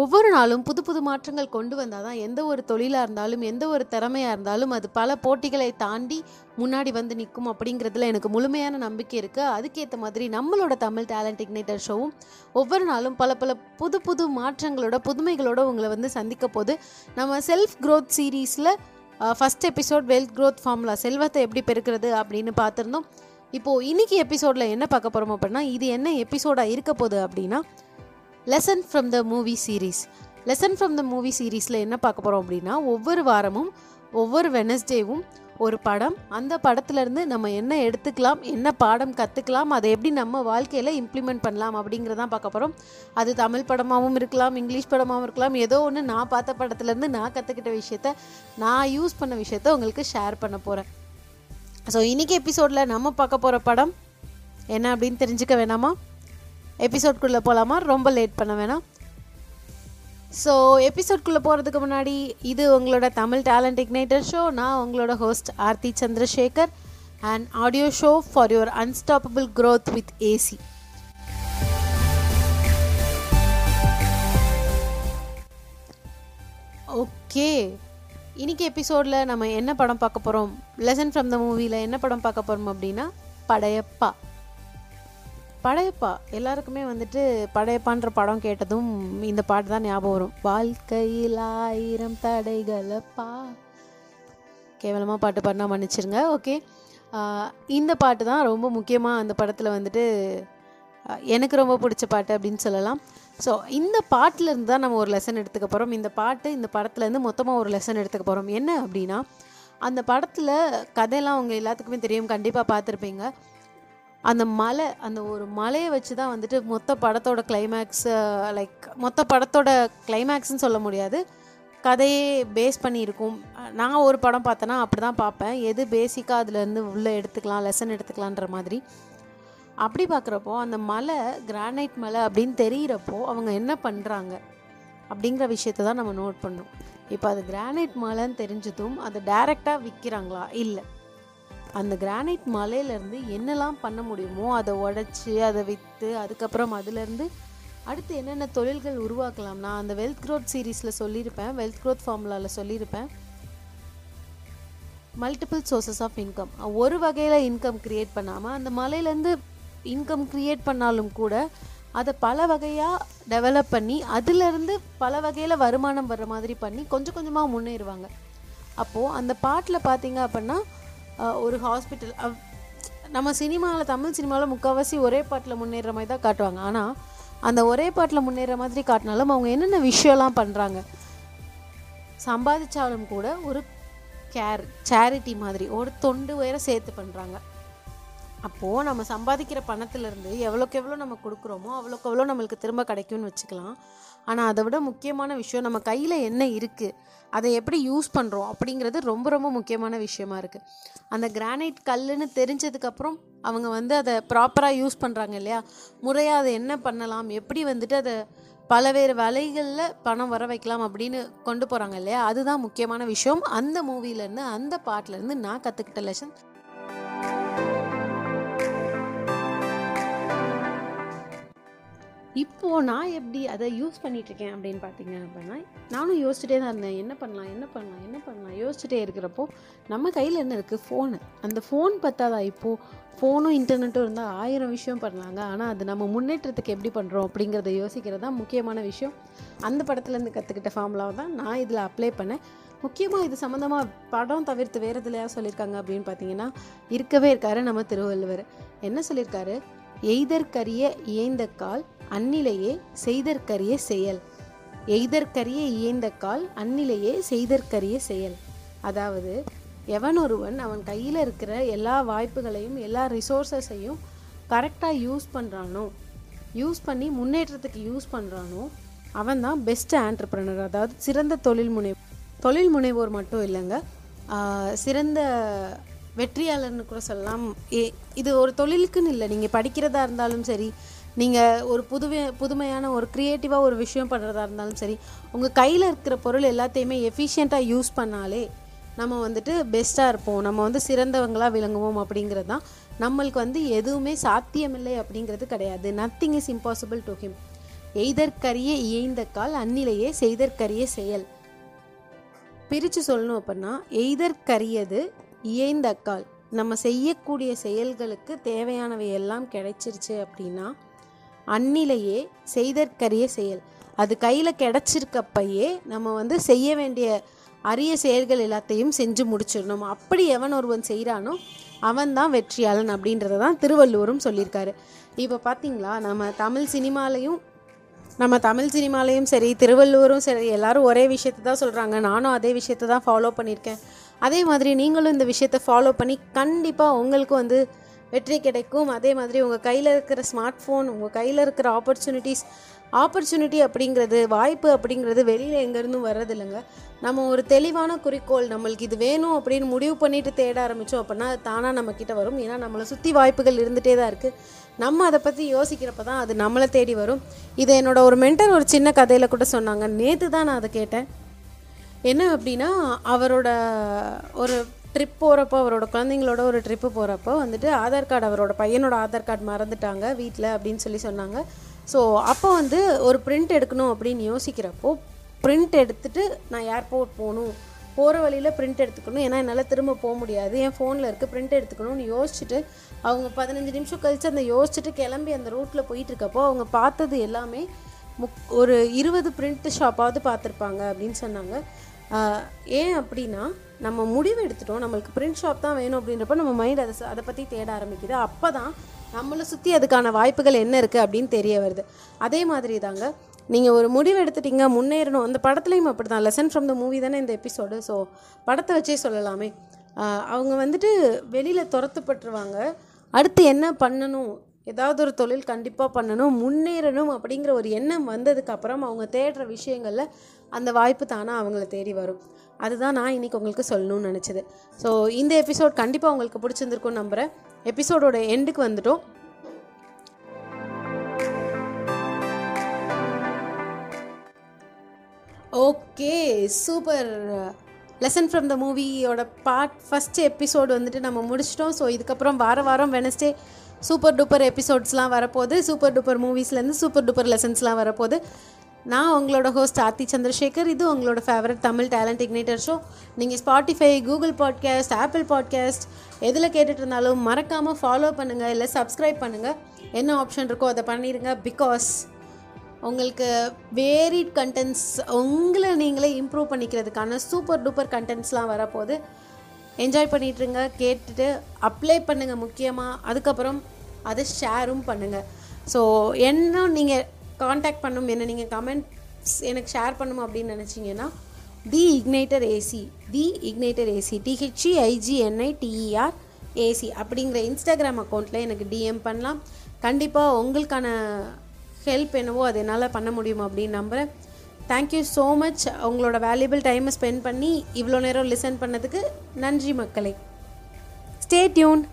ஒவ்வொரு நாளும் புது புது மாற்றங்கள் கொண்டு வந்தால் தான் எந்த ஒரு தொழிலாக இருந்தாலும் எந்த ஒரு திறமையாக இருந்தாலும் அது பல போட்டிகளை தாண்டி முன்னாடி வந்து நிற்கும் அப்படிங்கிறதுல எனக்கு முழுமையான நம்பிக்கை இருக்குது அதுக்கேற்ற மாதிரி நம்மளோட தமிழ் டேலண்ட் இக்னைட்டர் ஷோவும் ஒவ்வொரு நாளும் பல பல புது புது மாற்றங்களோட புதுமைகளோட உங்களை வந்து சந்திக்க போது நம்ம செல்ஃப் க்ரோத் சீரீஸில் first episode wealth growth formula செல்வத்தை எப்படி பெருக்கிறது அப்படின்னு பார்த்துருந்தோம். இப்போது இன்னைக்கு எபிசோடில் என்ன பார்க்க போகிறோம் அப்படின்னா இது என்ன எபிசோடாக இருக்க போகுது அப்படின்னா lesson from the movie series lesson from the movie சீரீஸில் என்ன பார்க்க போகிறோம் அப்படின்னா ஒவ்வொரு வாரமும் ஒவ்வொரு வெனஸ்டேவும் ஒரு படம். அந்த படத்துலேருந்து நம்ம என்ன எடுத்துக்கலாம் என்ன பாடம் கற்றுக்கலாம் அதை எப்படி நம்ம வாழ்க்கையில் இம்ப்ளிமெண்ட் பண்ணலாம் அப்படிங்கிறதான் பார்க்க போகிறோம் அது தமிழ் படமாகவும் இருக்கலாம் இங்கிலீஷ் படமாகவும் இருக்கலாம். ஏதோ ஒன்று நான் பார்த்த படத்துலேருந்து நான் கற்றுக்கிட்ட விஷயத்த நான் யூஸ் பண்ண விஷயத்த உங்களுக்கு ஷேர் பண்ண போகிறேன் ஸோ இன்றைக்கி எபிசோடில் நம்ம பார்க்க போகிற படம் என்ன அப்படின்னு தெரிஞ்சுக்க வேணாமா? எபிசோட்குள்ளே போகலாமா ரொம்ப லேட் பண்ண வேணாம். ஸோ எபிசோட்குள்ளே போகிறதுக்கு முன்னாடி இது உங்களோட தமிழ் டேலண்ட் இக்னைட்டர் ஷோ நான் உங்களோட host Aarthi Chandrasekar. And audio show for your unstoppable growth with AC okay இன்றைக்கி எபிசோடில் நம்ம என்ன படம் பார்க்க போகிறோம் லெசன் ஃப்ரம் த மூவியில் என்ன படம் பார்க்க போகிறோம் அப்படின்னா படையப்பா. படையப்பா. எல்லாருக்குமே வந்துட்டு படையப்பான்ற படம் கேட்டதும் இந்த பாட்டு தான் ஞாபகம் வரும். வாழ்க்கையில் ஆயிரம் தடைகளப்பா கேவலமாக பாட்டு பாடினா மன்னிச்சிருங்க ஓகே. இந்த பாட்டு தான் ரொம்ப முக்கியமாக அந்த படத்தில் வந்துட்டு எனக்கு ரொம்ப பிடிச்ச பாட்டு அப்படின்னு சொல்லலாம். ஸோ இந்த பாட்டிலேருந்து தான் நம்ம ஒரு லெசன் எடுத்துக்க போகிறோம் இந்த பாட்டு இந்த படத்துலேருந்து மொத்தமாக ஒரு லெசன் எடுத்துக்க போகிறோம் என்ன அப்படின்னா அந்த படத்தில் கதையெல்லாம் அவங்க எல்லாத்துக்குமே தெரியும். கண்டிப்பாக பார்த்துருப்பீங்க. அந்த மலை அந்த ஒரு மலையை வச்சு தான் வந்துட்டு மொத்த படத்தோட கிளைமேக்ஸ் லைக் மொத்த படத்தோட கிளைமேக்ஸ்னு சொல்ல முடியாது. கதையே பேஸ் பண்ணியிருக்கும். நான் ஒரு படம் பார்த்தேன்னா அப்படி தான் பார்ப்பேன். எது பேசிக்காக அதுலேருந்து உள்ளே எடுத்துக்கலாம் லெசன் எடுத்துக்கலான்ற மாதிரி. அப்படி பார்க்குறப்போ அந்த மலை கிரானைட் மலை அப்படின்னு தெரிகிறப்போ அவங்க என்ன பண்ணுறாங்க அப்படிங்கிற விஷயத்தை தான் நம்ம நோட் பண்ணோம். இப்போ அது கிரானைட் மலைன்னு தெரிஞ்சதும் அதை டைரெக்டாக விற்கிறாங்களா இல்லை. அந்த கிரானைட் மலையிலேருந்து என்னெல்லாம் பண்ண முடியுமோ அதை உடச்சி அதை விற்று அதுக்கப்புறம் அதுலேருந்து அடுத்து என்னென்ன தொழில்கள் உருவாக்கலாம் நான் அந்த வெல்த் க்ரோத் சீரீஸில் சொல்லியிருப்பேன் வெல்த் க்ரோத் ஃபார்முலாவில் சொல்லியிருப்பேன். மல்டிபிள் சோர்சஸ் ஆஃப் இன்கம் ஒரு வகையில் இன்கம் க்ரியேட் பண்ணாமல் அந்த மலையிலேருந்து இன்கம் க்ரியேட் பண்ணாலும் கூட அதை பல வகையாக டெவலப் பண்ணி அதிலிருந்து பல வகையில் வருமானம் வர்ற மாதிரி பண்ணி கொஞ்சம் கொஞ்சமாக முன்னேறுவாங்க. அப்போது அந்த பாட்டில் பார்த்தீங்க அப்படின்னா ஒரு ஹாஸ்பிட்டல் நம்ம சினிமாவில் தமிழ் சினிமாவில் முக்கால்வாசி ஒரே பாட்டில் முன்னேற மாதிரி தான் காட்டுவாங்க. ஆனால் அந்த ஒரே பாட்டில் முன்னேற மாதிரி காட்டினாலும் அவங்க என்னென்ன விஷயம்லாம் பண்ணுறாங்க சம்பாதிச்சாலும் கூட ஒரு கேர் சேரிட்டி மாதிரி ஒரு தொண்டு உயர சேர்த்து பண்ணுறாங்க அப்போது நம்ம சம்பாதிக்கிற பணத்துலேருந்து எவ்வளோக்கு எவ்வளோ நம்ம கொடுக்குறோமோ அவ்வளோக்கு எவ்வளோ நம்மளுக்கு திரும்ப கிடைக்கும்னு வச்சுக்கலாம். ஆனால் அதை விட முக்கியமான விஷயம் நம்ம கையில் என்ன இருக்குது அதை எப்படி யூஸ் பண்ணுறோம் அப்படிங்கிறது ரொம்ப ரொம்ப முக்கியமான விஷயமா இருக்குது அந்த கிரானைட் கல்லுன்னு தெரிஞ்சதுக்கப்புறம் அவங்க வந்து அதை ப்ராப்பராக யூஸ் பண்ணுறாங்க இல்லையா? முறையாக அதை என்ன பண்ணலாம்? எப்படி வந்துட்டு அதை பலவேறு வேலைகளில் பணம் வர வைக்கலாம் அப்படின்னு கொண்டு போகிறாங்க இல்லையா? அதுதான் முக்கியமான விஷயம். அந்த மூவிலேருந்து அந்த பாட்டிலேருந்து நான் கற்றுக்கிட்ட லெசன் இப்போது நான் எப்படி அதை யூஸ் பண்ணிட்டு இருக்கேன் அப்படின்னு பார்த்தீங்க அப்படின்னா நானும் யோசிச்சுட்டே தான் இருந்தேன். என்ன பண்ணலாம் என்ன பண்ணலாம் என்ன பண்ணலாம்? யோசிச்சுட்டே இருக்கிறப்போ நம்ம கையில் என்ன இருக்குது ஃபோனு அந்த ஃபோன் பற்றாதா இப்போது ஃபோனும் இன்டர்நெட்டும் இருந்தால் ஆயிரம் விஷயம் பண்ணலாங்க. ஆனால் அது நம்ம முன்னேற்றத்துக்கு எப்படி பண்ணுறோம் அப்படிங்கிறத யோசிக்கிறது தான் முக்கியமான விஷயம். அந்த படத்துலேருந்து கற்றுக்கிட்ட ஃபார்முலாவை தான் நான் இதில் அப்ளை பண்ணேன். முக்கியமாக இது சம்மந்தமாக படம் தவிர்த்து வேறு எதுலையா சொல்லியிருக்காங்க அப்படின்னு பார்த்தீங்கன்னா இருக்கவே இருக்காரு நம்ம திருவள்ளுவர். என்ன சொல்லியிருக்காரு எய்தற்கரிய இயைந்த கால் அந்நிலையே செய்தற்கரிய செயல். எய்தற்கரிய இயைந்த கால் அந்நிலையே செய்தற்கரிய செயல். அதாவது எவன் ஒருவன் அவன் கையில் இருக்கிற எல்லா வாய்ப்புகளையும் எல்லா ரிசோர்ஸஸையும் கரெக்டாக யூஸ் பண்ணுறானோ யூஸ் பண்ணி முன்னேற்றத்துக்கு யூஸ் பண்ணுறானோ அவன் தான் பெஸ்ட் ஆண்டர்பிரனர் அதாவது சிறந்த தொழில் முனை தொழில் முனைவோர் மட்டும் இல்லைங்க சிறந்த வெற்றியாளர்னு கூட சொல்லலாம். ஏ- இது ஒரு தொழிலுக்குன்னு இல்லை. நீங்கள் படிக்கிறதா இருந்தாலும் சரி நீங்கள் ஒரு புதுமை புதுமையான ஒரு க்ரியேட்டிவாக ஒரு விஷயம் பண்ணுறதா இருந்தாலும் சரி உங்கள் கையில் இருக்கிற பொருள் எல்லாத்தையுமே எஃபிஷியண்ட்டாக யூஸ் பண்ணாலே நம்ம வந்துட்டு பெஸ்ட்டாக இருப்போம். நம்ம வந்து சிறந்தவங்களாக விளங்குவோம் அப்படிங்கிறது தான். நம்மளுக்கு வந்து எதுவுமே சாத்தியமில்லை அப்படிங்கிறது கிடையாது. Nothing is impossible to him எய்தற்கரிய இயைந்த கால் அந்நிலையே செய்தற்கரிய செயல். பிரித்து சொல்லணும் அப்படின்னா எய்தற்கரியது இயைந்த கால் நம்ம செய்யக்கூடிய செயல்களுக்கு தேவையானவை எல்லாம் கிடைச்சிருச்சு அப்படின்னா அந்நிலையே செய்தற்கரிய செயல். அது கையில் கிடச்சிருக்கப்பையே நம்ம வந்து செய்ய வேண்டிய அரிய செயல்கள் எல்லாத்தையும் செஞ்சு முடிச்சிடணும். அப்படி எவன் ஒருவன் செய்கிறானோ அவன் தான் வெற்றியாளன் அப்படின்றத தான் திருவள்ளுவரும் சொல்லியிருக்காரு. இப்போ பார்த்தீங்களா நம்ம தமிழ் சினிமாலையும் நம்ம தமிழ் சினிமாலையும் சரி திருவள்ளுவரும் சரி எல்லாரும் ஒரே விஷயத்தை தான் சொல்கிறாங்க நானும் அதே விஷயத்தை தான் ஃபாலோ பண்ணியிருக்கேன். அதே மாதிரி நீங்களும் இந்த விஷயத்தை ஃபாலோ பண்ணி கண்டிப்பாக உங்களுக்கும் வந்து வெற்றி கிடைக்கும். அதே மாதிரி உங்கள் கையில் இருக்கிற ஸ்மார்ட் ஃபோன் உங்கள் கையில் இருக்கிற ஆப்பர்ச்சுனிட்டிஸ் ஆப்பர்ச்சுனிட்டி அப்படிங்கிறது வாய்ப்பு அப்படிங்கிறது வெளியில் எங்கேருந்தும் வர்றதில்லைங்க. நம்ம ஒரு தெளிவான குறிக்கோள் நம்மளுக்கு இது வேணும் அப்படின்னு முடிவு பண்ணிட்டு தேட ஆரம்பித்தோம் அப்படின்னா அது தானாக நம்மக்கிட்ட வரும். ஏன்னா நம்மளை சுற்றி வாய்ப்புகள் இருந்துகிட்டே தான் இருக்குது நம்ம அதை பற்றி யோசிக்கிறப்ப தான் அது நம்மளை தேடி வரும். இது என்னோட ஒரு மென்டர் ஒரு சின்ன கதையில் கூட சொன்னாங்க. நேற்று தான் நான் அதை கேட்டேன். என்ன அப்படின்னா அவரோட ஒரு ட்ரிப் போகிறப்போ அவரோட குழந்தைங்களோட ஒரு ட்ரிப்பு போகிறப்போ வந்துட்டு ஆதார் கார்டு அவரோட பையனோட ஆதார் கார்டு மறந்துட்டாங்க வீட்டில் அப்படின்னு சொல்லி சொன்னாங்க. ஸோ அப்போ வந்து ஒரு பிரிண்ட் எடுக்கணும் அப்படின்னு யோசிக்கிறப்போ பிரிண்ட் எடுத்துட்டு நான் ஏர்போர்ட் போகணும். போகிற வழியில் பிரிண்ட் எடுத்துக்கணும். ஏன்னா என்னால் திரும்ப போக முடியாது. என் ஃபோனில் இருக்குது பிரிண்ட் எடுத்துக்கணும்னு யோசிச்சுட்டு அவங்க பதினஞ்சு நிமிஷம் கழித்து அந்த யோசிச்சுட்டு கிளம்பி அந்த ரூட்டில் போயிட்டுருக்கப்போ அவங்க பார்த்தது எல்லாமே முக் ஒரு இருபது பிரிண்ட் ஷாப்பாவது பார்த்துருப்பாங்க அப்படின்னு சொன்னாங்க. ஏன் அப்படின்னா நம்ம முடிவு எடுத்துட்டோம். நம்மளுக்கு பிரிண்ட் ஷாப் தான் வேணும் அப்படின்றப்ப நம்ம மைண்ட் அதை அதை பற்றி தேட ஆரம்பிக்குது. அப்போ தான் நம்மளை சுற்றி அதுக்கான வாய்ப்புகள் என்ன இருக்குது அப்படின்னு தெரிய வருது. அதே மாதிரி தாங்க நீங்கள் ஒரு முடிவு எடுத்துட்டீங்க முன்னேறணும். அந்த படத்துலையும் அப்படி தான் லெசன் ஃப்ரம் த மூவி தானே இந்த எபிசோடு ஸோ படத்தை வச்சே சொல்லலாமே. அவங்க வந்துட்டு வெளியில் துரத்துப்பட்டுருவாங்க. அடுத்து என்ன பண்ணணும்? ஏதாவது ஒரு தொழில் கண்டிப்பாக பண்ணணும் முன்னேறணும் அப்படிங்கிற ஒரு எண்ணம் வந்ததுக்கு அப்புறம் அவங்க தேடுற விஷயங்களில் அந்த வாய்ப்பு தானாக அவங்கள தேடி வரும். அதுதான் நான் இன்னைக்கு உங்களுக்கு சொல்லணும்னு நினச்சது. ஸோ இந்த எபிசோட் கண்டிப்பாக உங்களுக்கு பிடிச்சிருந்துருக்கும்னு நம்புகிறேன் எபிசோடோட எண்டுக்கு வந்துட்டோம். Okay super lesson from the மூவியோட பார்ட் ஃபஸ்ட் எபிசோடு வந்துட்டு நம்ம முடிச்சிட்டோம். ஸோ இதுக்கப்புறம் வார வாரம் வெனஸ்டே சூப்பர் டூப்பர் எபிசோட்ஸ்லாம் வரப்போகுது. சூப்பர் டூப்பர் மூவிஸ்லேருந்து சூப்பர் டூப்பர் லெசன்ஸ்லாம் வரப்போகுது. நான் உங்களோட ஹோஸ்ட் ஆர்த்தி சந்திரசேகர். இது உங்களோட favourite Tamil talent Igniter show நீங்கள் Spotify Google podcast Apple podcast எதில் கேட்டுட்டு இருந்தாலும் மறக்காமல் ஃபாலோ பண்ணுங்கள் இல்லை சப்ஸ்கிரைப் பண்ணுங்கள் என்ன ஆப்ஷன் இருக்கோ அதை பண்ணிடுங்க பிகாஸ் உங்களுக்கு வேரிட் கண்டென்ட்ஸ் உங்களை நீங்களே இம்ப்ரூவ் பண்ணிக்கிறதுக்கான சூப்பர் டூப்பர் கண்டென்ட்ஸ்லாம் வரப்போகுது. என்ஜாய் பண்ணிட்டுருங்க. கேட்டுட்டு அப்ளை பண்ணுங்கள் முக்கியமாக அதுக்கப்புறம் அதை ஷேரும் பண்ணுங்கள் ஸோ என்ன நீங்கள் காண்டாக்ட் பண்ணும் என்ன நீங்கள் கமெண்ட்ஸ் எனக்கு ஷேர் பண்ணணும் அப்படின்னு நினச்சிங்கன்னா the Igniter AC the Igniter AC T H E I G N I T E R AC அப்படிங்கிற இன்ஸ்டாகிராம் அக்கௌண்ட்டில் எனக்கு டிஎம் பண்ணலாம். கண்டிப்பாக உங்களுக்கான ஹெல்ப் என்னவோ அது என்னால் பண்ண முடியும் அப்படின்னு நம்புகிறேன் தேங்க்யூ ஸோ மச் உங்களோட வேல்யூபிள் டைமை ஸ்பெண்ட் பண்ணி இவ்வளோ நேரம் லிசன் பண்ணதுக்கு நன்றி மக்களே. Stay tune